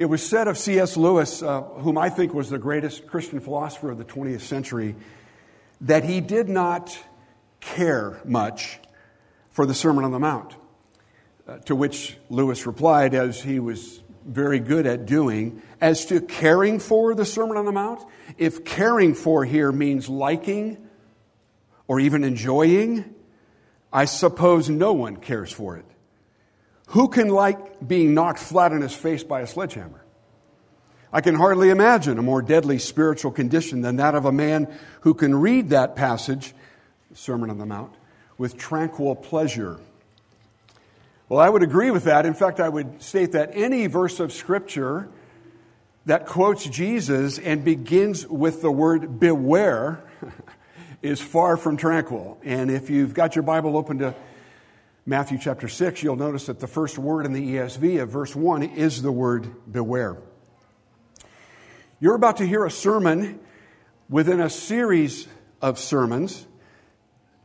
It was said of C.S. Lewis, uh, whom I think was the greatest Christian philosopher of the 20th century, that he did not care much for the Sermon on the Mount. Uh, to which Lewis replied, as he was very good at doing, as to caring for the Sermon on the Mount, if caring for here means liking or even enjoying, I suppose no one cares for it. Who can like being knocked flat on his face by a sledgehammer? I can hardly imagine a more deadly spiritual condition than that of a man who can read that passage, Sermon on the Mount, with tranquil pleasure. Well, I would agree with that. In fact, I would state that any verse of Scripture that quotes Jesus and begins with the word beware is far from tranquil. And if you've got your Bible open to Matthew chapter 6, you'll notice that the first word in the ESV of verse 1 is the word beware. You're about to hear a sermon within a series of sermons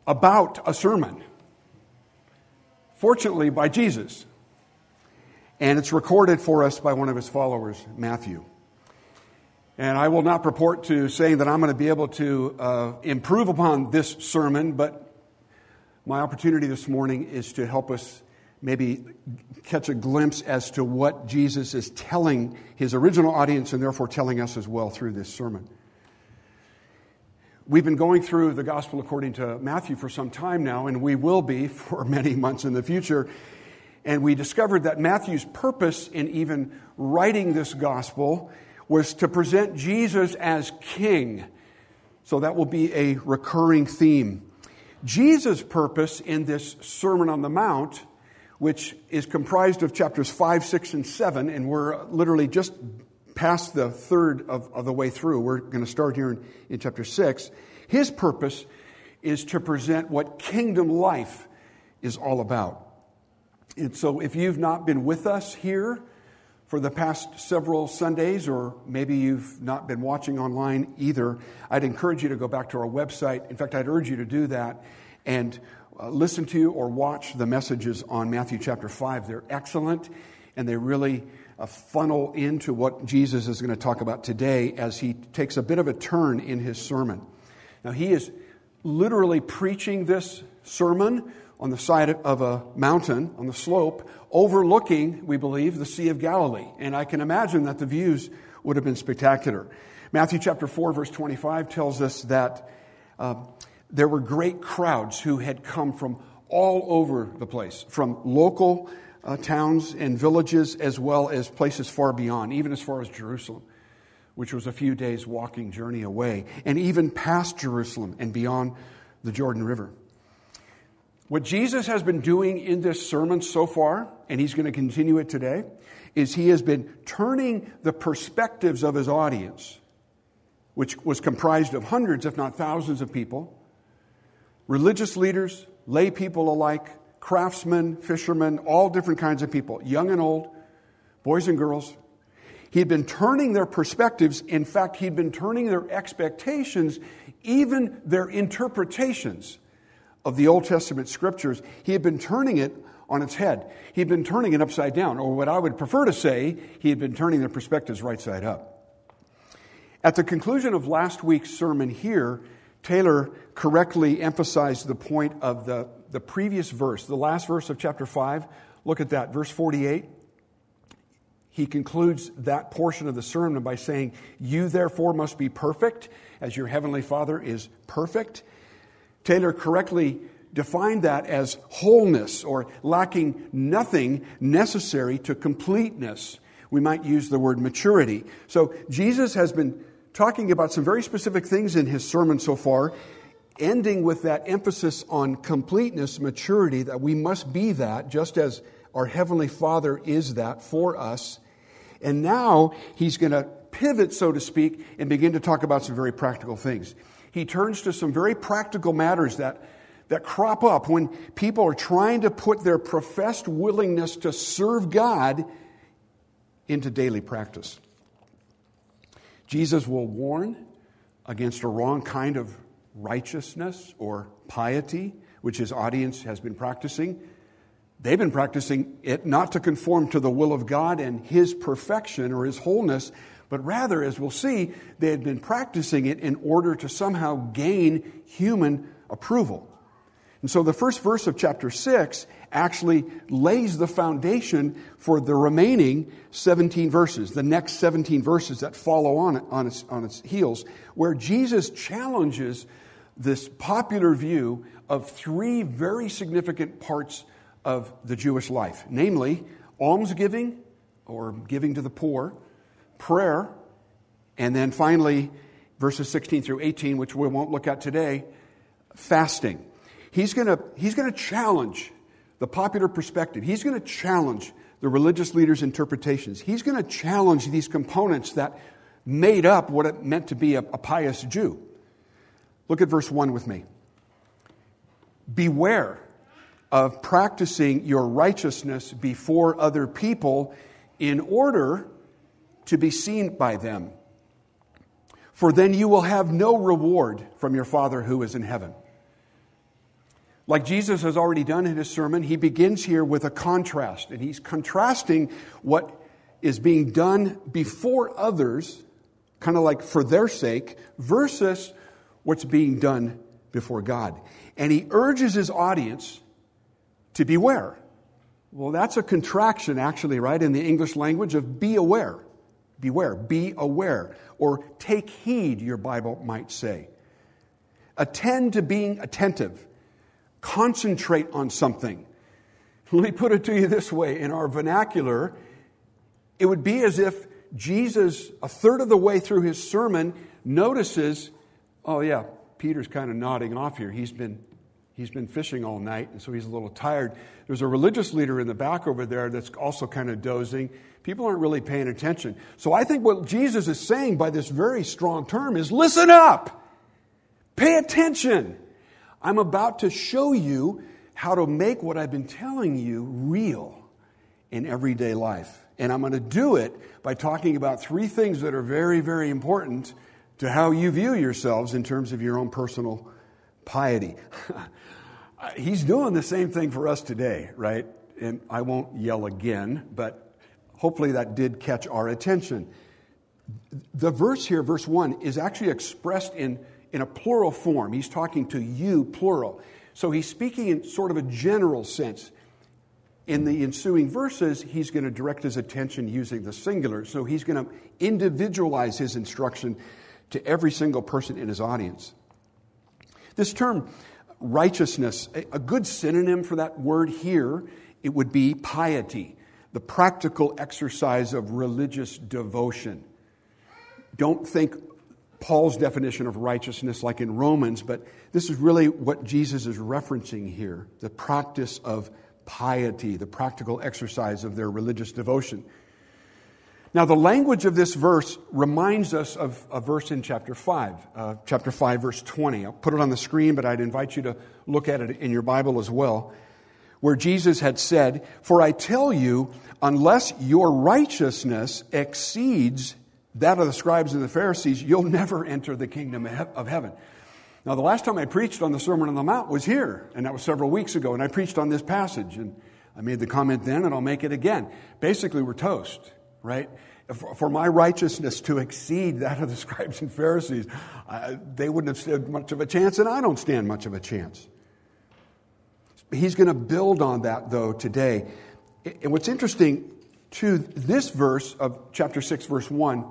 about a sermon. Fortunately, by Jesus. And it's recorded for us by one of his followers, Matthew. And I will not purport to saying that I'm going to be able to uh, improve upon this sermon, but my opportunity this morning is to help us maybe catch a glimpse as to what Jesus is telling his original audience and therefore telling us as well through this sermon. We've been going through the gospel according to Matthew for some time now, and we will be for many months in the future. And we discovered that Matthew's purpose in even writing this gospel was to present Jesus as king. So that will be a recurring theme. Jesus' purpose in this Sermon on the Mount which is comprised of chapters 5, 6, and 7, and we're literally just past the third of, of the way through. We're going to start here in, in chapter 6. His purpose is to present what kingdom life is all about. And so, if you've not been with us here for the past several Sundays, or maybe you've not been watching online either, I'd encourage you to go back to our website. In fact, I'd urge you to do that and uh, listen to or watch the messages on Matthew chapter 5. They're excellent and they really uh, funnel into what Jesus is going to talk about today as he takes a bit of a turn in his sermon. Now, he is literally preaching this sermon on the side of a mountain, on the slope, overlooking, we believe, the Sea of Galilee. And I can imagine that the views would have been spectacular. Matthew chapter 4, verse 25 tells us that. Uh, there were great crowds who had come from all over the place, from local uh, towns and villages as well as places far beyond, even as far as Jerusalem, which was a few days' walking journey away, and even past Jerusalem and beyond the Jordan River. What Jesus has been doing in this sermon so far, and he's going to continue it today, is he has been turning the perspectives of his audience, which was comprised of hundreds, if not thousands, of people religious leaders, lay people alike, craftsmen, fishermen, all different kinds of people, young and old, boys and girls. He'd been turning their perspectives. In fact, he'd been turning their expectations, even their interpretations of the Old Testament scriptures. He had been turning it on its head. He'd been turning it upside down, or what I would prefer to say, he had been turning the perspectives right side up. At the conclusion of last week's sermon here, Taylor correctly emphasized the point of the, the previous verse, the last verse of chapter 5. Look at that, verse 48. He concludes that portion of the sermon by saying, You therefore must be perfect as your heavenly Father is perfect. Taylor correctly defined that as wholeness or lacking nothing necessary to completeness. We might use the word maturity. So Jesus has been talking about some very specific things in his sermon so far, ending with that emphasis on completeness, maturity, that we must be that, just as our Heavenly Father is that for us. And now he's going to pivot, so to speak, and begin to talk about some very practical things. He turns to some very practical matters that, that crop up when people are trying to put their professed willingness to serve God into daily practice. Jesus will warn against a wrong kind of righteousness or piety, which his audience has been practicing. They've been practicing it not to conform to the will of God and His perfection or His wholeness, but rather, as we'll see, they had been practicing it in order to somehow gain human approval. And so the first verse of chapter 6 actually lays the foundation for the remaining 17 verses, the next 17 verses that follow on, on, its, on its heels, where Jesus challenges this popular view of three very significant parts of the Jewish life namely, almsgiving or giving to the poor, prayer, and then finally, verses 16 through 18, which we won't look at today, fasting. He's going to he's going to challenge the popular perspective. He's going to challenge the religious leaders' interpretations. He's going to challenge these components that made up what it meant to be a, a pious Jew. Look at verse 1 with me. Beware of practicing your righteousness before other people in order to be seen by them. For then you will have no reward from your Father who is in heaven. Like Jesus has already done in his sermon, he begins here with a contrast, and he's contrasting what is being done before others, kind of like for their sake, versus what's being done before God. And he urges his audience to beware. Well, that's a contraction, actually, right, in the English language of be aware. Beware, be aware, or take heed, your Bible might say. Attend to being attentive concentrate on something. Let me put it to you this way in our vernacular, it would be as if Jesus, a third of the way through his sermon, notices, oh, yeah, Peter's kind of nodding off here. He's been, he's been fishing all night, and so he's a little tired. There's a religious leader in the back over there that's also kind of dozing. People aren't really paying attention. So I think what Jesus is saying by this very strong term is listen up, pay attention. I'm about to show you how to make what I've been telling you real in everyday life. And I'm going to do it by talking about three things that are very, very important to how you view yourselves in terms of your own personal piety. He's doing the same thing for us today, right? And I won't yell again, but hopefully that did catch our attention. The verse here, verse 1, is actually expressed in in a plural form. He's talking to you, plural. So he's speaking in sort of a general sense. In the ensuing verses, he's going to direct his attention using the singular. So he's going to individualize his instruction to every single person in his audience. This term, righteousness, a good synonym for that word here, it would be piety, the practical exercise of religious devotion. Don't think Paul's definition of righteousness, like in Romans, but this is really what Jesus is referencing here the practice of piety, the practical exercise of their religious devotion. Now, the language of this verse reminds us of a verse in chapter 5, uh, chapter 5, verse 20. I'll put it on the screen, but I'd invite you to look at it in your Bible as well, where Jesus had said, For I tell you, unless your righteousness exceeds that of the scribes and the Pharisees, you'll never enter the kingdom of heaven. Now, the last time I preached on the Sermon on the Mount was here, and that was several weeks ago, and I preached on this passage, and I made the comment then, and I'll make it again. Basically, we're toast, right? For my righteousness to exceed that of the scribes and Pharisees, uh, they wouldn't have stood much of a chance, and I don't stand much of a chance. He's going to build on that, though, today. And what's interesting, to this verse of chapter 6, verse 1,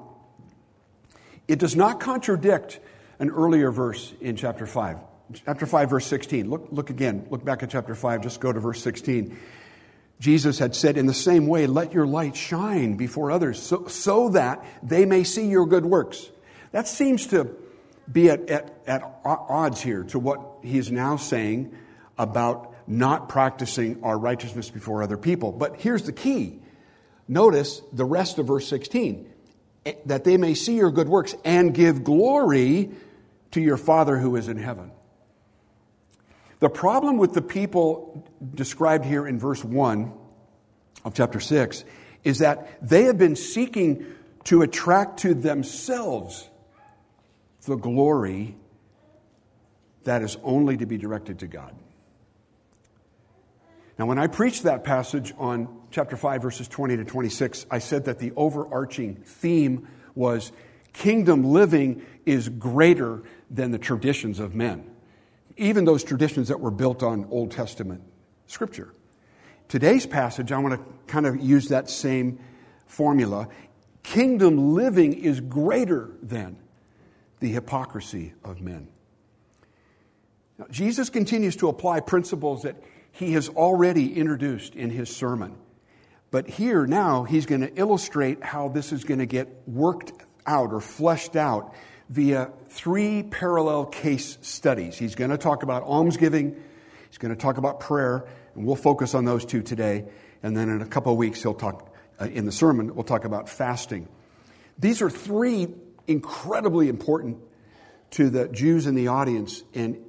it does not contradict an earlier verse in chapter 5. Chapter 5, verse 16. Look, look again. Look back at chapter 5. Just go to verse 16. Jesus had said, In the same way, let your light shine before others so, so that they may see your good works. That seems to be at, at, at odds here to what he is now saying about not practicing our righteousness before other people. But here's the key notice the rest of verse 16 eh, that they may see your good works and give glory to your Father who is in heaven. The problem with the people described here in verse 1 of chapter 6 is that they have been seeking to attract to themselves the glory that is only to be directed to God. Now, when I preached that passage on chapter 5, verses 20 to 26, I said that the overarching theme was kingdom living is greater than the traditions of men, even those traditions that were built on Old Testament scripture. Today's passage, I want to kind of use that same formula. Kingdom living is greater than the hypocrisy of men. Now, Jesus continues to apply principles that he has already introduced in his sermon. But here now, he's going to illustrate how this is going to get worked out or fleshed out via three parallel case studies. He's going to talk about almsgiving, he's going to talk about prayer, and we'll focus on those two today. And then in a couple of weeks, he'll talk uh, in the sermon, we'll talk about fasting. These are three incredibly important to the Jews in the audience and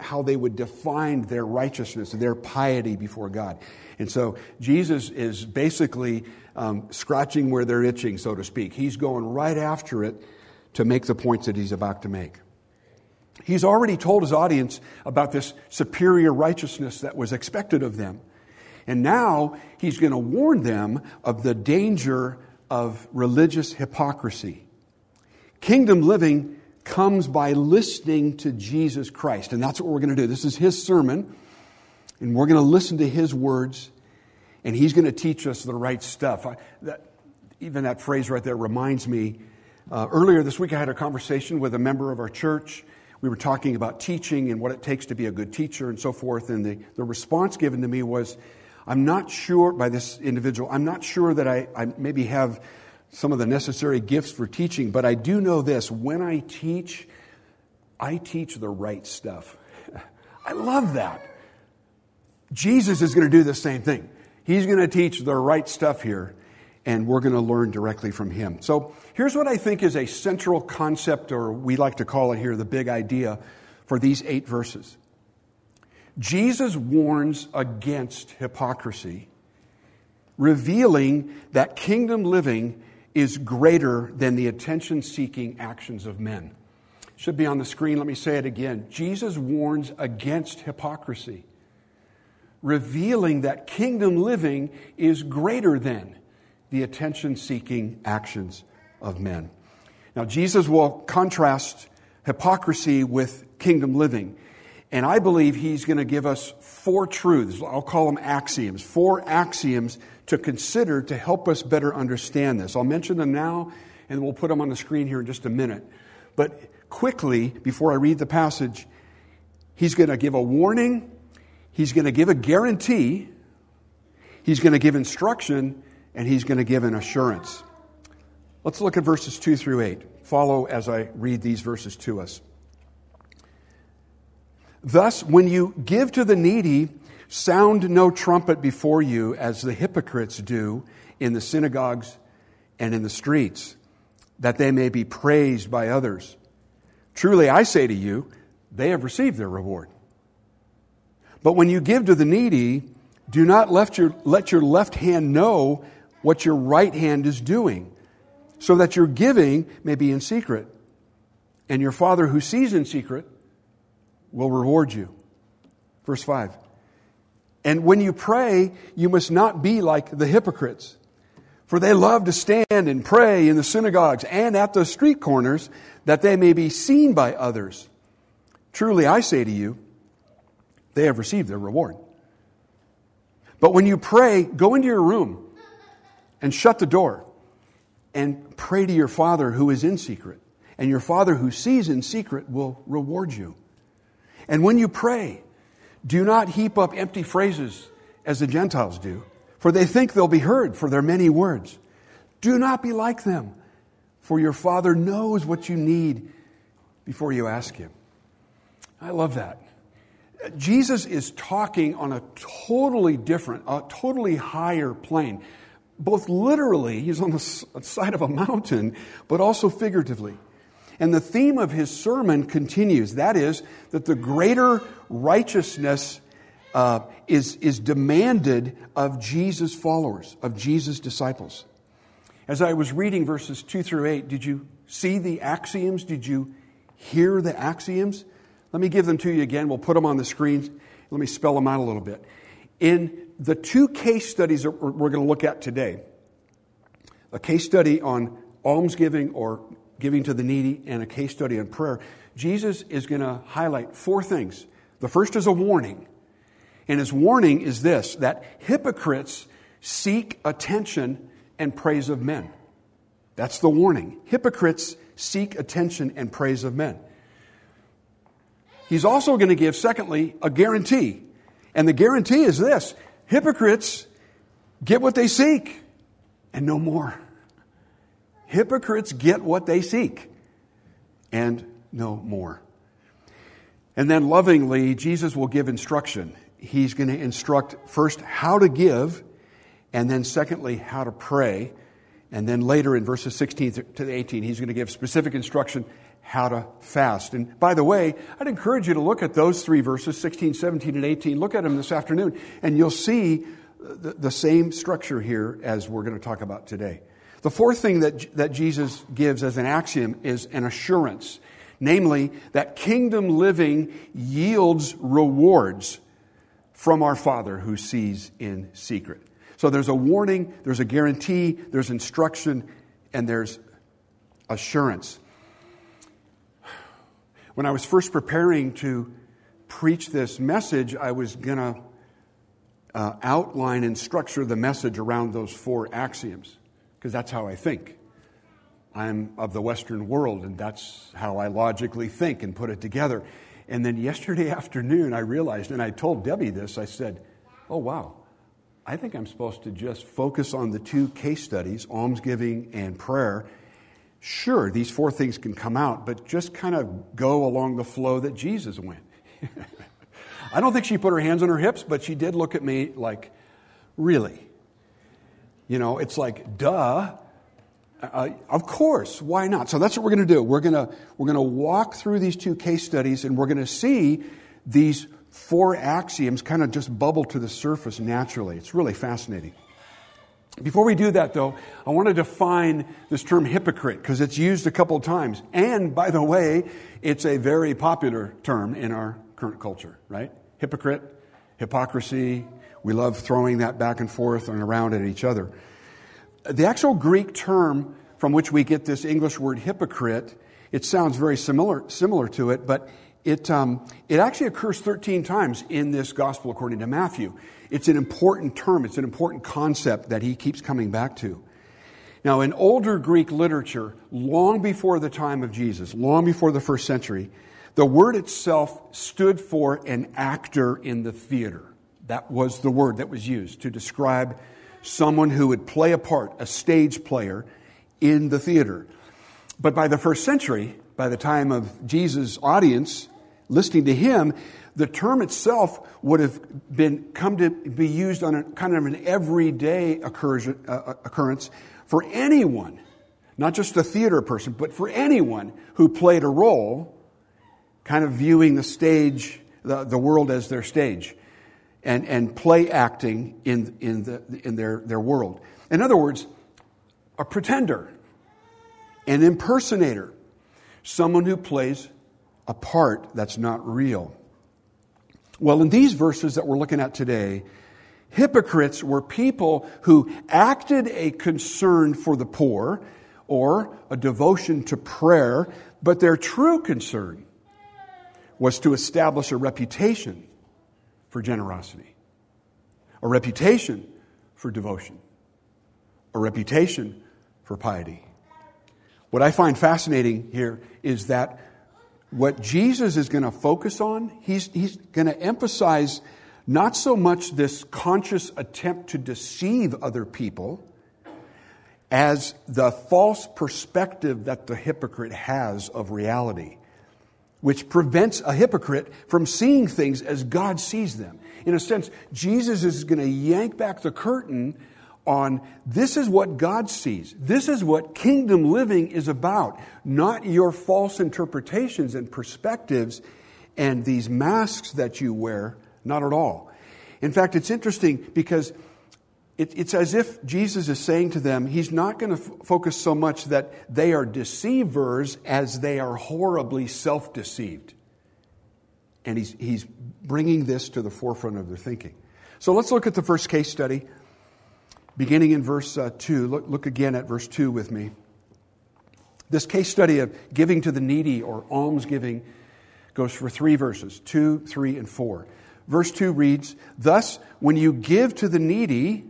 how they would define their righteousness, their piety before God. And so Jesus is basically um, scratching where they're itching, so to speak. He's going right after it to make the points that he's about to make. He's already told his audience about this superior righteousness that was expected of them. And now he's going to warn them of the danger of religious hypocrisy. Kingdom living comes by listening to Jesus Christ. And that's what we're going to do. This is his sermon, and we're going to listen to his words, and he's going to teach us the right stuff. I, that, even that phrase right there reminds me. Uh, earlier this week, I had a conversation with a member of our church. We were talking about teaching and what it takes to be a good teacher and so forth. And the, the response given to me was, I'm not sure, by this individual, I'm not sure that I, I maybe have some of the necessary gifts for teaching, but I do know this when I teach, I teach the right stuff. I love that. Jesus is going to do the same thing. He's going to teach the right stuff here, and we're going to learn directly from him. So here's what I think is a central concept, or we like to call it here the big idea for these eight verses. Jesus warns against hypocrisy, revealing that kingdom living is greater than the attention seeking actions of men. Should be on the screen. Let me say it again. Jesus warns against hypocrisy, revealing that kingdom living is greater than the attention seeking actions of men. Now, Jesus will contrast hypocrisy with kingdom living. And I believe he's going to give us four truths. I'll call them axioms. Four axioms to consider to help us better understand this. I'll mention them now, and we'll put them on the screen here in just a minute. But quickly, before I read the passage, he's going to give a warning, he's going to give a guarantee, he's going to give instruction, and he's going to give an assurance. Let's look at verses 2 through 8. Follow as I read these verses to us. Thus, when you give to the needy, Sound no trumpet before you as the hypocrites do in the synagogues and in the streets, that they may be praised by others. Truly, I say to you, they have received their reward. But when you give to the needy, do not let your, let your left hand know what your right hand is doing, so that your giving may be in secret. And your Father who sees in secret will reward you. Verse 5. And when you pray, you must not be like the hypocrites. For they love to stand and pray in the synagogues and at the street corners that they may be seen by others. Truly, I say to you, they have received their reward. But when you pray, go into your room and shut the door and pray to your Father who is in secret. And your Father who sees in secret will reward you. And when you pray, do not heap up empty phrases as the Gentiles do, for they think they'll be heard for their many words. Do not be like them, for your Father knows what you need before you ask Him. I love that. Jesus is talking on a totally different, a totally higher plane. Both literally, he's on the side of a mountain, but also figuratively. And the theme of his sermon continues that is, that the greater righteousness uh, is, is demanded of Jesus' followers, of Jesus' disciples. As I was reading verses 2 through 8, did you see the axioms? Did you hear the axioms? Let me give them to you again. We'll put them on the screen. Let me spell them out a little bit. In the two case studies that we're going to look at today, a case study on almsgiving or giving to the needy, and a case study on prayer, Jesus is going to highlight four things. The first is a warning. And his warning is this that hypocrites seek attention and praise of men. That's the warning. Hypocrites seek attention and praise of men. He's also going to give, secondly, a guarantee. And the guarantee is this hypocrites get what they seek and no more. Hypocrites get what they seek and no more. And then lovingly, Jesus will give instruction. He's going to instruct first how to give, and then secondly, how to pray. And then later in verses 16 to 18, he's going to give specific instruction how to fast. And by the way, I'd encourage you to look at those three verses, 16, 17, and 18. Look at them this afternoon, and you'll see the, the same structure here as we're going to talk about today. The fourth thing that, that Jesus gives as an axiom is an assurance, namely that kingdom living yields rewards from our Father who sees in secret. So there's a warning, there's a guarantee, there's instruction, and there's assurance. When I was first preparing to preach this message, I was going to uh, outline and structure the message around those four axioms because that's how I think. I'm of the Western world, and that's how I logically think and put it together. And then yesterday afternoon, I realized, and I told Debbie this, I said, Oh, wow, I think I'm supposed to just focus on the two case studies, almsgiving and prayer. Sure, these four things can come out, but just kind of go along the flow that Jesus went. I don't think she put her hands on her hips, but she did look at me like, Really? You know, it's like, duh. Uh, of course, why not? So that's what we're going to do. We're going to we're going to walk through these two case studies, and we're going to see these four axioms kind of just bubble to the surface naturally. It's really fascinating. Before we do that, though, I want to define this term hypocrite because it's used a couple times. And by the way, it's a very popular term in our current culture, right? Hypocrite, hypocrisy, we love throwing that back and forth and around at each other. The actual Greek term from which we get this English word hypocrite, it sounds very similar, similar to it, but it, um, it actually occurs 13 times in this gospel according to Matthew. It's an important term, it's an important concept that he keeps coming back to. Now, in older Greek literature, long before the time of Jesus, long before the first century, the word itself stood for an actor in the theater. That was the word that was used to describe someone who would play a part, a stage player in the theater. But by the first century, by the time of Jesus' audience listening to him, the term itself would have been come to be used on a kind of an everyday uh, uh, occurrence for anyone, not just a theater person, but for anyone who played a role, kind of viewing the stage, the, the world as their stage and, and play acting in, in, the, in their, their world. In other words, a pretender, an impersonator, someone who plays a part that's not real. Well, in these verses that we're looking at today, hypocrites were people who acted a concern for the poor or a devotion to prayer, but their true concern was to establish a reputation for generosity, a reputation for devotion, a reputation for piety. What I find fascinating here is that what Jesus is going to focus on, he's, he's going to emphasize not so much this conscious attempt to deceive other people as the false perspective that the hypocrite has of reality which prevents a hypocrite from seeing things as God sees them. In a sense, Jesus is going to yank back the curtain on this is what God sees. This is what kingdom living is about, not your false interpretations and perspectives and these masks that you wear, not at all. In fact, it's interesting because it, it's as if Jesus is saying to them, He's not going to f- focus so much that they are deceivers as they are horribly self deceived. And he's, he's bringing this to the forefront of their thinking. So let's look at the first case study, beginning in verse uh, 2. Look, look again at verse 2 with me. This case study of giving to the needy or almsgiving goes for three verses 2, 3, and 4. Verse 2 reads Thus, when you give to the needy,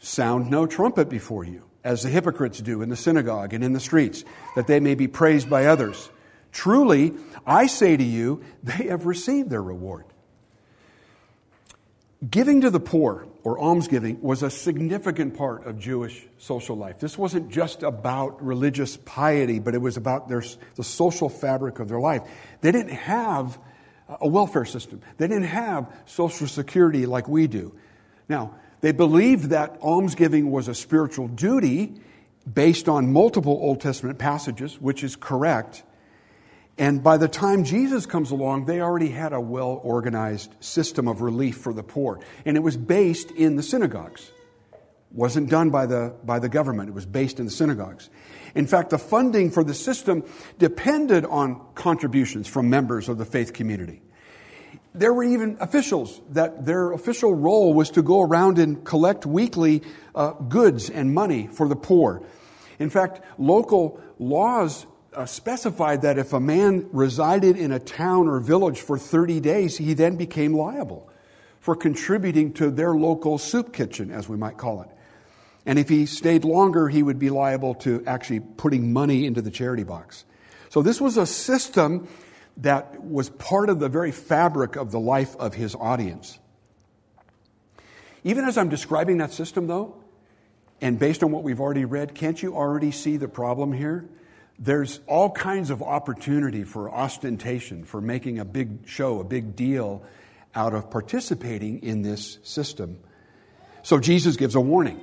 sound no trumpet before you, as the hypocrites do in the synagogue and in the streets, that they may be praised by others. Truly, I say to you, they have received their reward. Giving to the poor, or almsgiving, was a significant part of Jewish social life. This wasn't just about religious piety, but it was about their, the social fabric of their life. They didn't have a welfare system, they didn't have Social Security like we do. Now, they believed that almsgiving was a spiritual duty based on multiple Old Testament passages, which is correct. And by the time Jesus comes along, they already had a well organized system of relief for the poor. And it was based in the synagogues. wasn't done by the, by the government, it was based in the synagogues. In fact, the funding for the system depended on contributions from members of the faith community. There were even officials that their official role was to go around and collect weekly uh, goods and money for the poor. In fact, local laws uh, specified that if a man resided in a town or village for 30 days, he then became liable for contributing to their local soup kitchen, as we might call it. And if he stayed longer, he would be liable to actually putting money into the charity box. So this was a system that was part of the very fabric of the life of his audience. Even as I'm describing that system, though, and based on what we've already read, can't you already see the problem here? There's all kinds of opportunity for ostentation, for making a big show, a big deal out of participating in this system. So Jesus gives a warning.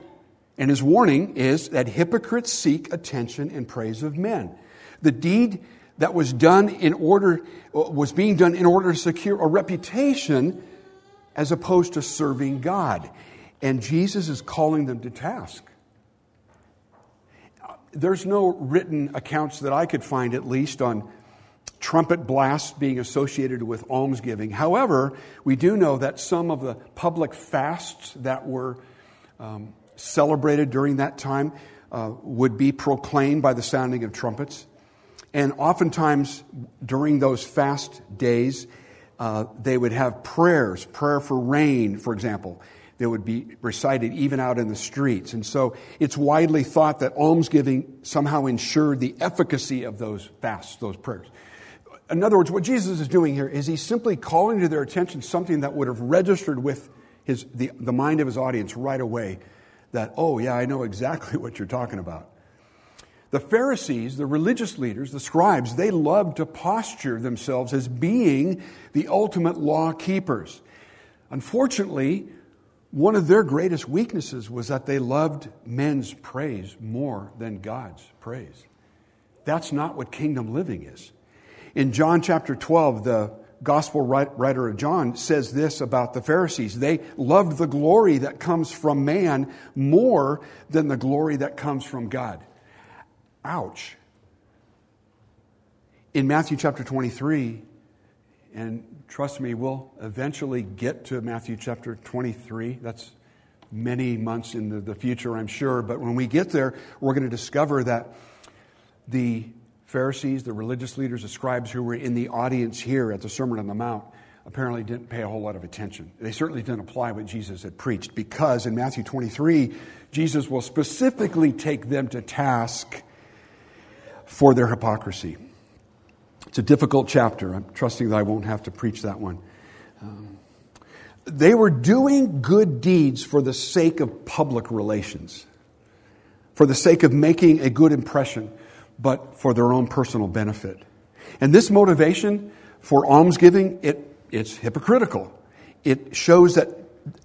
And his warning is that hypocrites seek attention and praise of men. The deed that was done in order was being done in order to secure a reputation as opposed to serving God. And Jesus is calling them to task there's no written accounts that I could find, at least, on trumpet blasts being associated with almsgiving. However, we do know that some of the public fasts that were um, celebrated during that time uh, would be proclaimed by the sounding of trumpets. And oftentimes, during those fast days, uh, they would have prayers, prayer for rain, for example that would be recited even out in the streets. And so it's widely thought that almsgiving somehow ensured the efficacy of those fasts, those prayers. In other words, what Jesus is doing here is he's simply calling to their attention something that would have registered with his, the, the mind of his audience right away that, oh, yeah, I know exactly what you're talking about. The Pharisees, the religious leaders, the scribes, they loved to posture themselves as being the ultimate law keepers. Unfortunately, one of their greatest weaknesses was that they loved men's praise more than God's praise. That's not what kingdom living is. In John chapter 12, the gospel writer of John says this about the Pharisees. They loved the glory that comes from man more than the glory that comes from God. Ouch. In Matthew chapter 23, and trust me, we'll eventually get to Matthew chapter 23. That's many months in the, future, I'm sure. But when we get there, we're going to discover that the Pharisees, the religious leaders, the scribes who were in the audience here at the Sermon on the Mount apparently didn't pay a whole lot of attention. They certainly didn't apply what Jesus had preached because in Matthew 23, Jesus will specifically take them to task for their hypocrisy. It's a difficult chapter. I'm trusting that I won't have to preach that one. Um, they were doing good deeds for the sake of public relations, for the sake of making a good impression, but for their own personal benefit. And this motivation for almsgiving, it, it's hypocritical. It shows that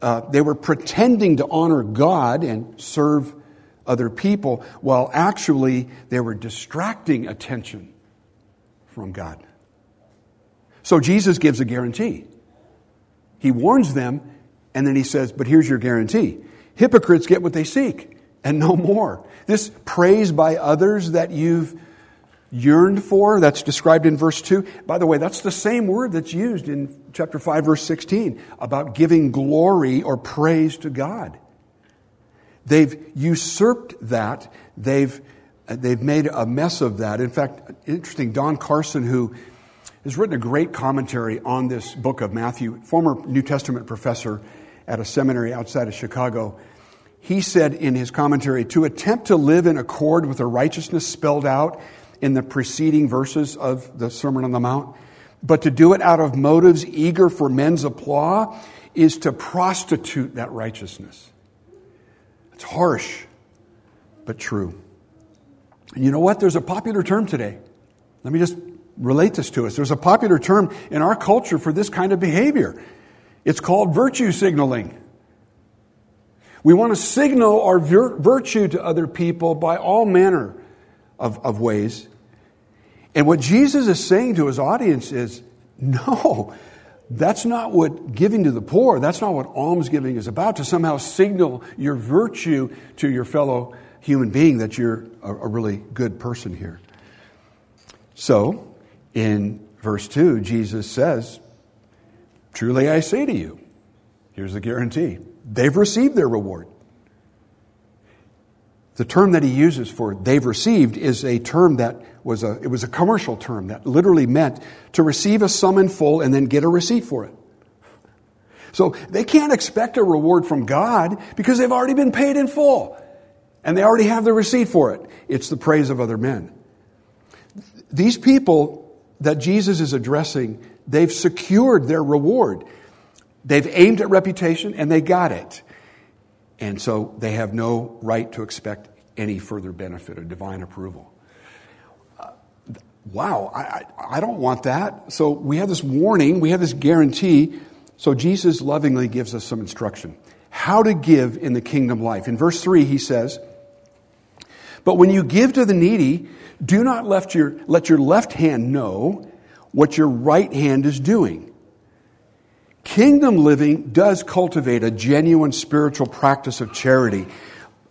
uh, they were pretending to honor God and serve other people, while actually they were distracting attention from God. So Jesus gives a guarantee. He warns them, and then he says, But here's your guarantee hypocrites get what they seek and no more. This praise by others that you've yearned for, that's described in verse 2. By the way, that's the same word that's used in chapter 5, verse 16, about giving glory or praise to God. They've usurped that. They've, they've made a mess of that. In fact, interesting, Don Carson, who has written a great commentary on this book of Matthew, former New Testament professor at a seminary outside of Chicago, he said in his commentary to attempt to live in accord with the righteousness spelled out in the preceding verses of the Sermon on the Mount, but to do it out of motives eager for men's applause is to prostitute that righteousness. It's harsh, but true. And you know what? There's a popular term today. Let me just relate this to us. There's a popular term in our culture for this kind of behavior. It's called virtue signaling. We want to signal our vir- virtue to other people by all manner of, of ways. And what Jesus is saying to his audience is no, that's not what giving to the poor, that's not what almsgiving is about, to somehow signal your virtue to your fellow human being that you're a, a really good person here. So, in verse 2, Jesus says, Truly I say to you, here's the guarantee they've received their reward. The term that he uses for they've received is a term that was a, it was a commercial term that literally meant to receive a sum in full and then get a receipt for it. So they can't expect a reward from God because they've already been paid in full and they already have the receipt for it. It's the praise of other men. These people that Jesus is addressing, they've secured their reward. They've aimed at reputation and they got it. And so they have no right to expect any further benefit or divine approval. Uh, wow, I, I, I don't want that. So we have this warning, we have this guarantee. So Jesus lovingly gives us some instruction. How to give in the kingdom life. In verse 3, he says, But when you give to the needy, do not let your, let your left hand know what your right hand is doing. Kingdom living does cultivate a genuine spiritual practice of charity,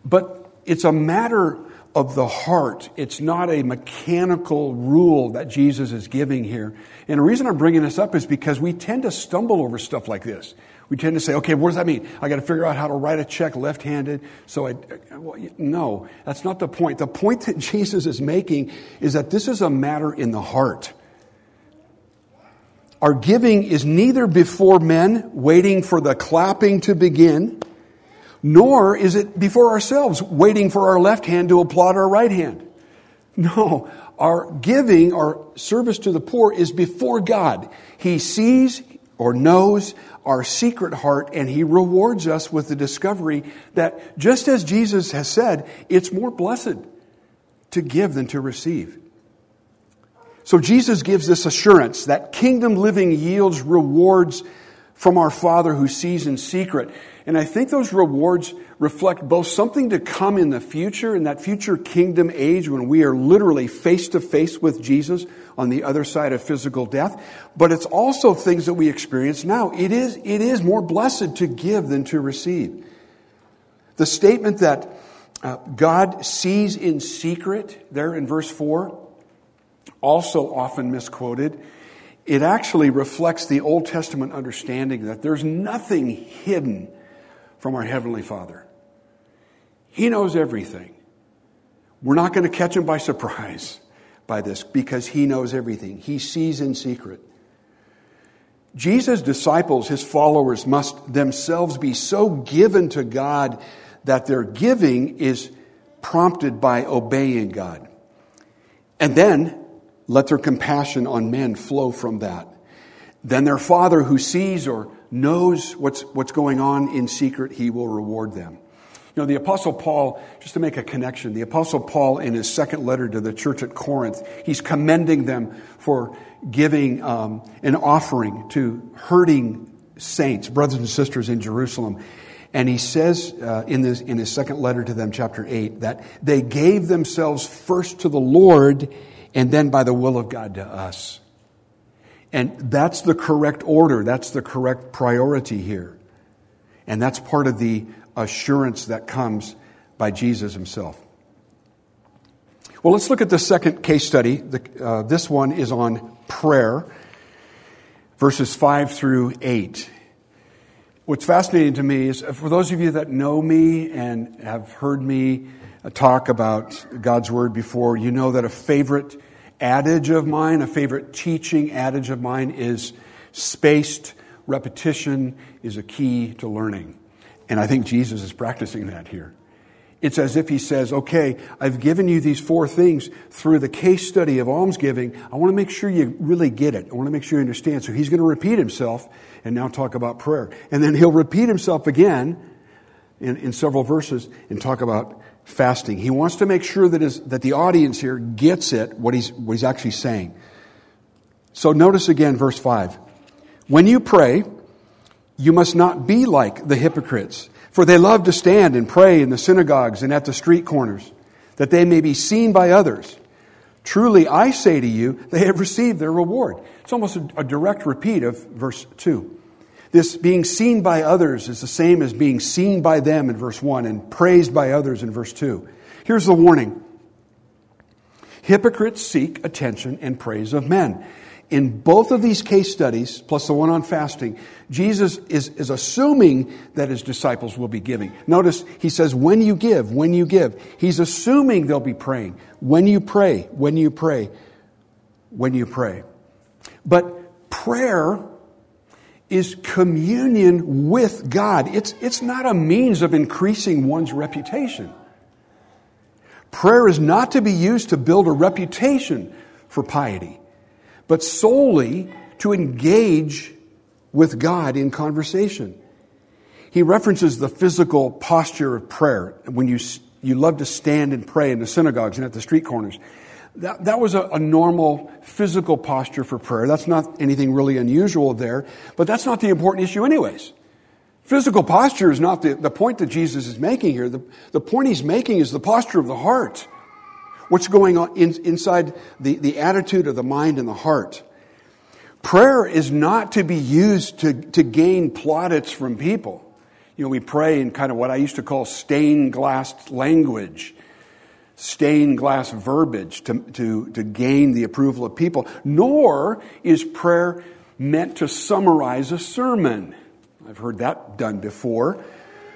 but it's a matter of the heart. It's not a mechanical rule that Jesus is giving here. And the reason I'm bringing this up is because we tend to stumble over stuff like this. We tend to say, okay, what does that mean? I got to figure out how to write a check left handed. So I, well, no, that's not the point. The point that Jesus is making is that this is a matter in the heart. Our giving is neither before men, waiting for the clapping to begin, nor is it before ourselves, waiting for our left hand to applaud our right hand. No, our giving, our service to the poor is before God. He sees or knows our secret heart, and He rewards us with the discovery that just as Jesus has said, it's more blessed to give than to receive. So Jesus gives this assurance that kingdom living yields rewards from our Father who sees in secret. And I think those rewards reflect both something to come in the future, in that future kingdom age when we are literally face to face with Jesus on the other side of physical death, but it's also things that we experience now. It is, it is more blessed to give than to receive. The statement that uh, God sees in secret, there in verse 4, also often misquoted it actually reflects the Old Testament understanding that there's nothing hidden from our Heavenly Father. He knows everything. We're not going to catch him by surprise by this because he knows everything. He sees in secret. Jesus' disciples, his followers, must themselves be so given to God that their giving is prompted by obeying God. And then let their compassion on men flow from that. Then their Father who sees or knows what's, what's going on in secret, he will reward them. You know, the Apostle Paul, just to make a connection, the Apostle Paul, in his second letter to the church at Corinth, he's commending them for giving um, an offering to hurting saints, brothers and sisters in Jerusalem. And he says uh, in, this, in his second letter to them, chapter 8, that they gave themselves first to the Lord and then by the will of God to us. And that's the correct order, that's the correct priority here. And that's part of the assurance that comes by Jesus himself. Well, let's look at the second case study. The, uh, this one is on prayer, verses 5 through 8. What's fascinating to me is for those of you that know me and have heard me Uh, talk about God's Word before, you know that a favorite adage of mine, a favorite teaching adage of mine is spaced repetition is a key to learning. And I think Jesus is practicing that here. It's as if he says, okay, I've given you these four things through the case study of almsgiving. I want to make sure you really get it. I want to make sure you understand. So he's going to repeat himself and now talk about prayer. And then he'll repeat himself again in, in several verses and talk about fasting. He wants to make sure that, his, that the audience here gets it, what he's, what he's actually saying. So notice again verse 5. When you pray, you must not be like the hypocrites, for they love to stand and pray in the synagogues and at the street corners, that they may be seen by others. Truly, I say to you, they have received their reward. It's almost a, a direct repeat of verse 2. This being seen by others is the same as being seen by them in verse 1 and praised by others in verse 2. Here's the warning Hypocrites seek attention and praise of men. In both of these case studies, plus the one on fasting, Jesus is, is assuming that his disciples will be giving. Notice he says, when you give, when you give. He's assuming they'll be praying. When you pray, when you pray, when you pray. But prayer is communion with God. It's, it's not a means of increasing one's reputation. Prayer is not to be used to build a reputation for piety, but solely to engage with God in conversation. He references the physical posture of prayer when you, you love to stand and pray in the synagogues and at the street corners. That, that was a, a, normal physical posture for prayer. That's not anything really unusual there, but that's not the important issue, anyways. Physical posture is not the, the point that Jesus is making here. The, the point he's making is the posture of the heart. What's going on in, inside the, the attitude of the mind and the heart. Prayer is not to be used to, to gain plaudits from people. You know, we pray in kind of what I used to call stained glass language stained glass verbiage to, to, to gain the approval of people, nor is prayer meant to summarize a sermon. I've heard that done before.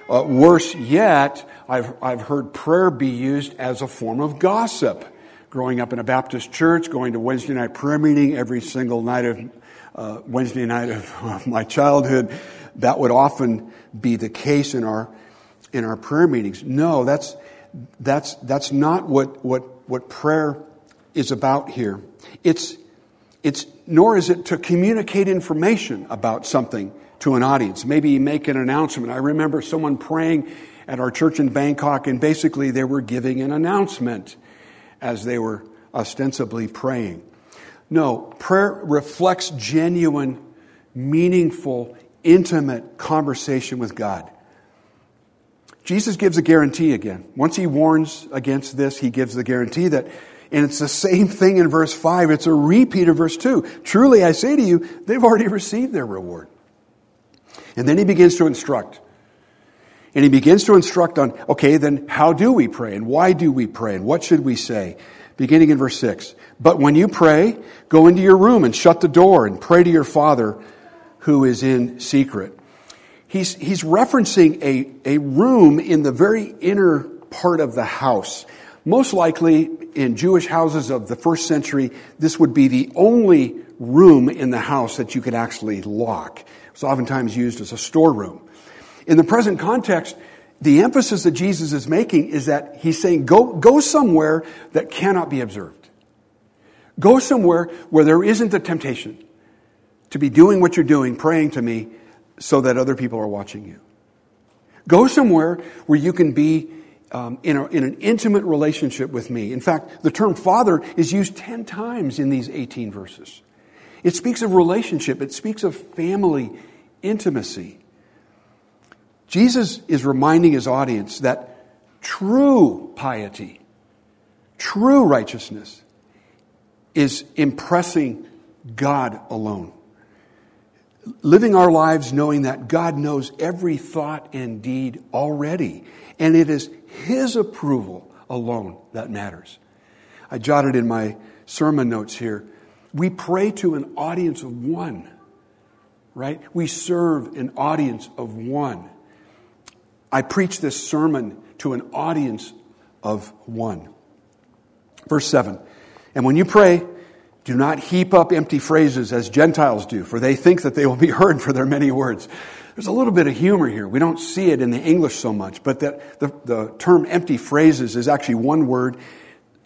Uh, worse yet, I've, I've heard prayer be used as a form of gossip. Growing up in a Baptist church, going to Wednesday night prayer meeting every single night of uh, Wednesday night of, of my childhood, that would often be the case in our in our prayer meetings. No, that's that's, that's not what, what, what prayer is about here. It's, it's, nor is it to communicate information about something to an audience. Maybe make an announcement. I remember someone praying at our church in Bangkok, and basically they were giving an announcement as they were ostensibly praying. No, prayer reflects genuine, meaningful, intimate conversation with God. Jesus gives a guarantee again. Once he warns against this, he gives the guarantee that, and it's the same thing in verse 5, it's a repeat of verse 2. Truly, I say to you, they've already received their reward. And then he begins to instruct. And he begins to instruct on, okay, then how do we pray? And why do we pray? And what should we say? Beginning in verse 6. But when you pray, go into your room and shut the door and pray to your Father who is in secret he's, he's referencing a, a room in the very inner part of the house. Most likely, in Jewish houses of the first century, this would be the only room in the house that you could actually lock. It's oftentimes used as a storeroom. In the present context, the emphasis that Jesus is making is that he's saying, go, go somewhere that cannot be observed. Go somewhere where there isn't a temptation to be doing what you're doing, praying to me, so that other people are watching you. Go somewhere where you can be um, in, a, in an intimate relationship with me. In fact, the term father is used 10 times in these 18 verses. It speaks of relationship, it speaks of family intimacy. Jesus is reminding his audience that true piety, true righteousness, is impressing God alone living our lives knowing that God knows every thought and deed already, and it is His approval alone that matters. I jotted in my sermon notes here. We pray to an audience of one, right? We serve an audience of one. I preach this sermon to an audience of one. Verse 7 And when you pray, do not heap up empty phrases as Gentiles do, for they think that they will be heard for their many words. There's a little bit of humor here. We don't see it in the English so much, but that the, the term empty phrases is actually one word.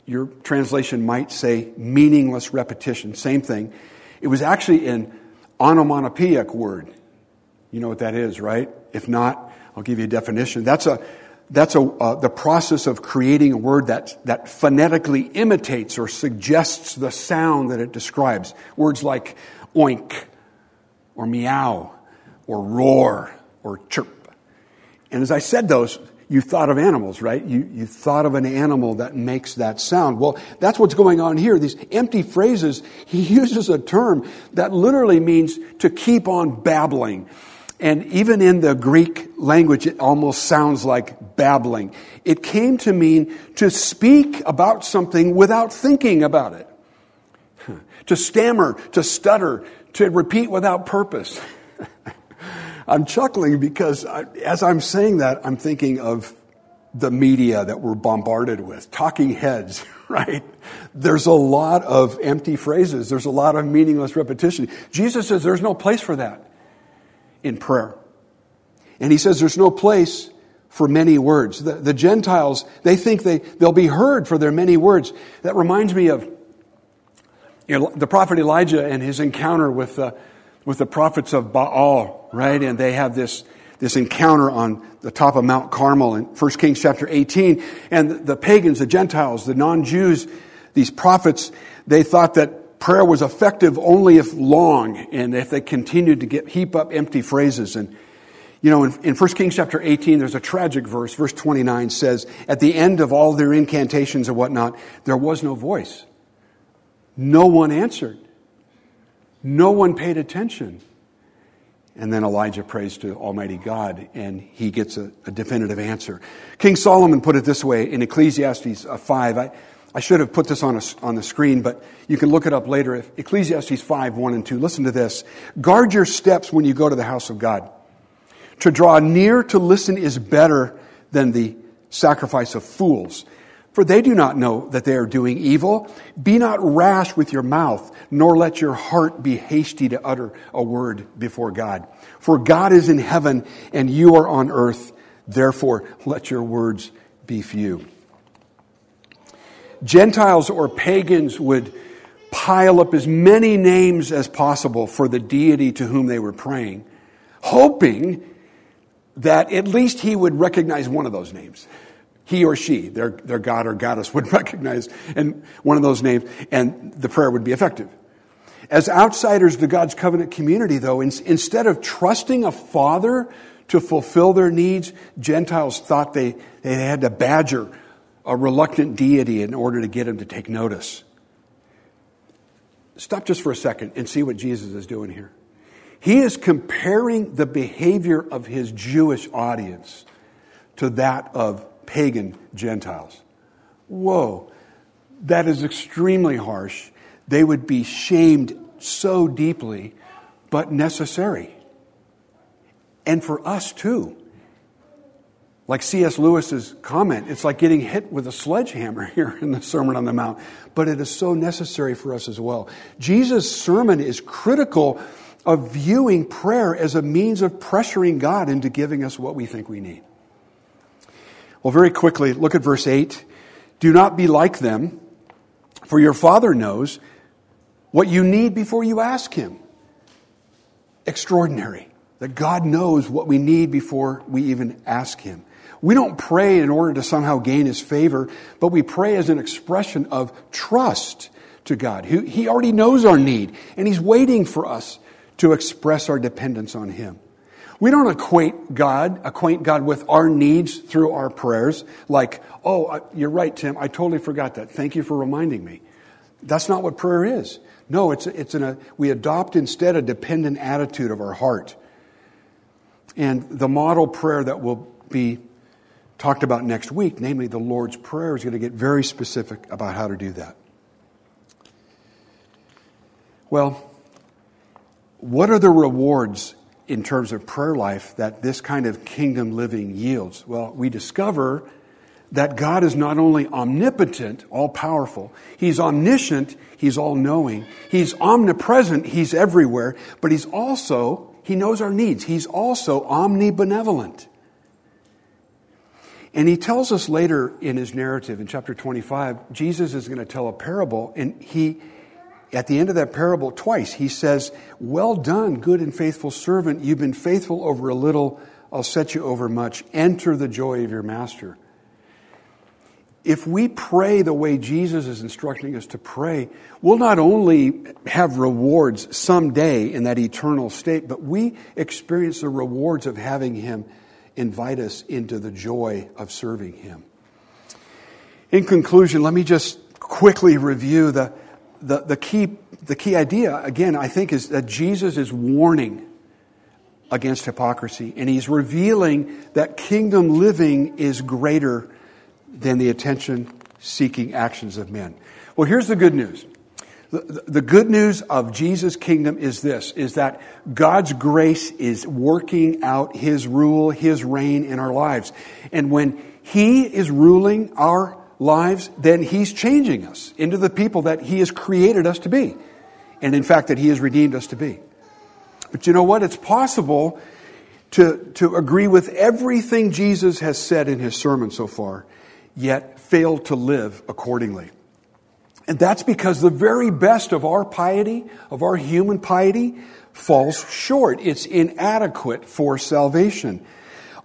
Your translation might say meaningless repetition, same thing. It was actually an onomatopoeic word. You know what that is, right? If not, I'll give you a definition. That's a that's a, uh, the process of creating a word that, that phonetically imitates or suggests the sound that it describes. Words like oink or meow or roar or chirp. And as I said those, you thought of animals, right? You, you thought of an animal that makes that sound. Well, that's what's going on here. These empty phrases, he uses a term that literally means to keep on babbling. And even in the Greek language, it almost sounds like babbling. It came to mean to speak about something without thinking about it. to stammer, to stutter, to repeat without purpose. I'm chuckling because I, as I'm saying that, I'm thinking of the media that we're bombarded with, talking heads, right? There's a lot of empty phrases. There's a lot of meaningless repetition. Jesus says there's no place for that in prayer. And he says there's no place for many words. The, the Gentiles, they think they, they'll be heard for their many words. That reminds me of you know, the prophet Elijah and his encounter with, uh, with the prophets of Baal, right? And they have this, this encounter on the top of Mount Carmel in 1 Kings chapter 18. And the pagans, the Gentiles, the non Jews, these prophets, they thought that prayer was effective only if long and if they continued to get, heap up empty phrases. And, you know, in, in 1 Kings chapter 18, there's a tragic verse. Verse 29 says, At the end of all their incantations and whatnot, there was no voice. No one answered. No one paid attention. And then Elijah prays to Almighty God, and he gets a, a, definitive answer. King Solomon put it this way in Ecclesiastes uh, 5. I, I should have put this on, a, on the screen, but you can look it up later. If Ecclesiastes 5, 1 and 2. Listen to this. Guard your steps when you go to the house of God. To draw near to listen is better than the sacrifice of fools for they do not know that they are doing evil. Be not rash with your mouth, nor let your heart be hasty to utter a word before God. For God is in heaven, and you are on earth. Therefore, let your words be few. Gentiles or pagans would pile up as many names as possible for the deity to whom they were praying, hoping that at least he would recognize one of those names he or she, their, their god or goddess, would recognize and one of those names, and the prayer would be effective. As outsiders to God's covenant community, though, in, instead of trusting a father to fulfill their needs, Gentiles thought they, they had to badger a reluctant deity in order to get him to take notice. Stop just for a second and see what Jesus is doing here. He is comparing the behavior of his Jewish audience to that of pagan Gentiles. Whoa, that is extremely harsh. They would be shamed so deeply, but necessary. And for us too. Like C.S. Lewis's comment, it's like getting hit with a sledgehammer here in the Sermon on the Mount, but it is so necessary for us as well. Jesus' sermon is critical of viewing prayer as a means of pressuring God into giving us what we think we need. Well, very quickly, look at verse 8. Do not be like them, for your Father knows what you need before you ask Him. Extraordinary that God knows what we need before we even ask Him. We don't pray in order to somehow gain His favor, but we pray as an expression of trust to God. He already knows our need, and He's waiting for us to express our dependence on Him. We don't equate God, acquaint God with our needs through our prayers, like, oh, you're right, Tim, I totally forgot that. Thank you for reminding me. That's not what prayer is. No, it's, it's a, we adopt instead a dependent attitude of our heart. And the model prayer that will be talked about next week, namely the Lord's Prayer, is going to get very specific about how to do that. Well, what are the rewards in terms of prayer life that this kind of kingdom living yields? Well, we discover that God is not only omnipotent, all powerful, He's omniscient, He's all knowing, He's omnipresent, He's everywhere, but He's also, He knows our needs, He's also omnibenevolent. And he tells us later in his narrative in chapter 25, Jesus is going to tell a parable, and he, at the end of that parable, twice, he says, Well done, good and faithful servant. You've been faithful over a little, I'll set you over much. Enter the joy of your master. If we pray the way Jesus is instructing us to pray, we'll not only have rewards someday in that eternal state, but we experience the rewards of having him invite us into the joy of serving Him. In conclusion, let me just quickly review the, the, the, key, the key idea, again, I think, is that Jesus is warning against hypocrisy, and He's revealing that kingdom living is greater than the attention seeking actions of men. Well, here's the good news the, good news of Jesus' kingdom is this, is that God's grace is working out His rule, His reign in our lives. And when He is ruling our lives, then He's changing us into the people that He has created us to be. And in fact, that He has redeemed us to be. But you know what? It's possible to, to agree with everything Jesus has said in His sermon so far, yet fail to live accordingly. And that's because the very best of our piety, of our human piety, falls short. It's inadequate for salvation.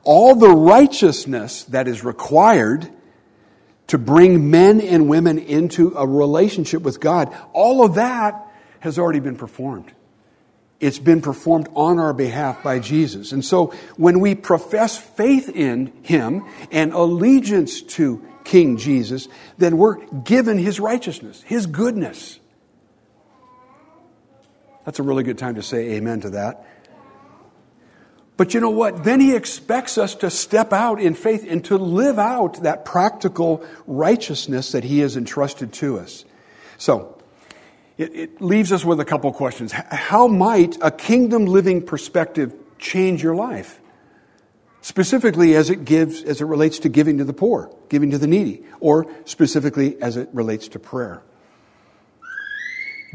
All the righteousness that is required to bring men and women into a relationship with God, all of that has already been performed. It's been performed on our behalf by Jesus. And so when we profess faith in Him and allegiance to King Jesus, then we're given his righteousness, his goodness. That's a really good time to say amen to that. But you know what? Then he expects us to step out in faith and to live out that practical righteousness that he has entrusted to us. So, it, it leaves us with a couple questions. How might a kingdom living perspective change your life? Specifically as it gives as it relates to giving to the poor giving to the needy or specifically as it relates to prayer.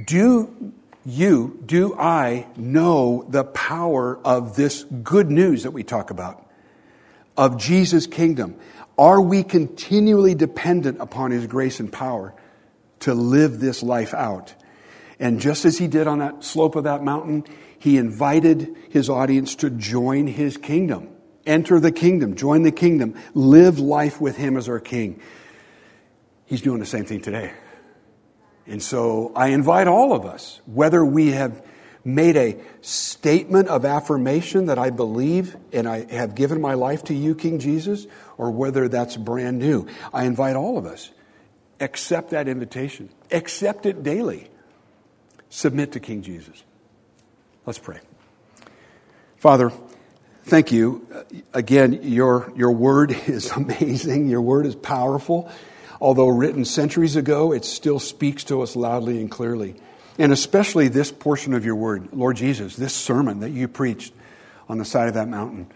Do you do i know the power of this good news that we talk about of jesus kingdom? Are we continually dependent upon his grace and power to live this life out? And just as he did on that slope of that mountain he invited his audience to join his kingdom enter the kingdom, join the kingdom, live life with Him as our King. He's doing the same thing today. And so I invite all of us, whether we have made a statement of affirmation that I believe and I have given my life to you, King Jesus, or whether that's brand new, I invite all of us, accept that invitation, accept it daily, submit to King Jesus. Let's pray. Father, Thank you. Again, your, your word is amazing. Your word is powerful. Although written centuries ago, it still speaks to us loudly and clearly. And especially this portion of your word, Lord Jesus, this sermon that you preached on the side of that mountain.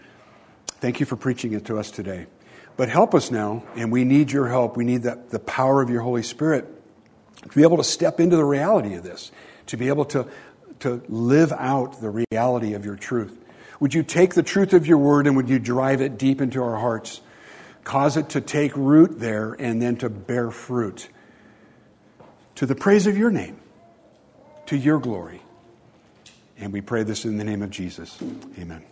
Thank you for preaching it to us today. But help us now, and we need your help. We need the, the power of your Holy Spirit to be able to step into the reality of this, to be able to, to live out the reality of your truth. Would you take the truth of your word and would you drive it deep into our hearts? Cause it to take root there and then to bear fruit to the praise of your name, to your glory. And we pray this in the name of Jesus. Amen.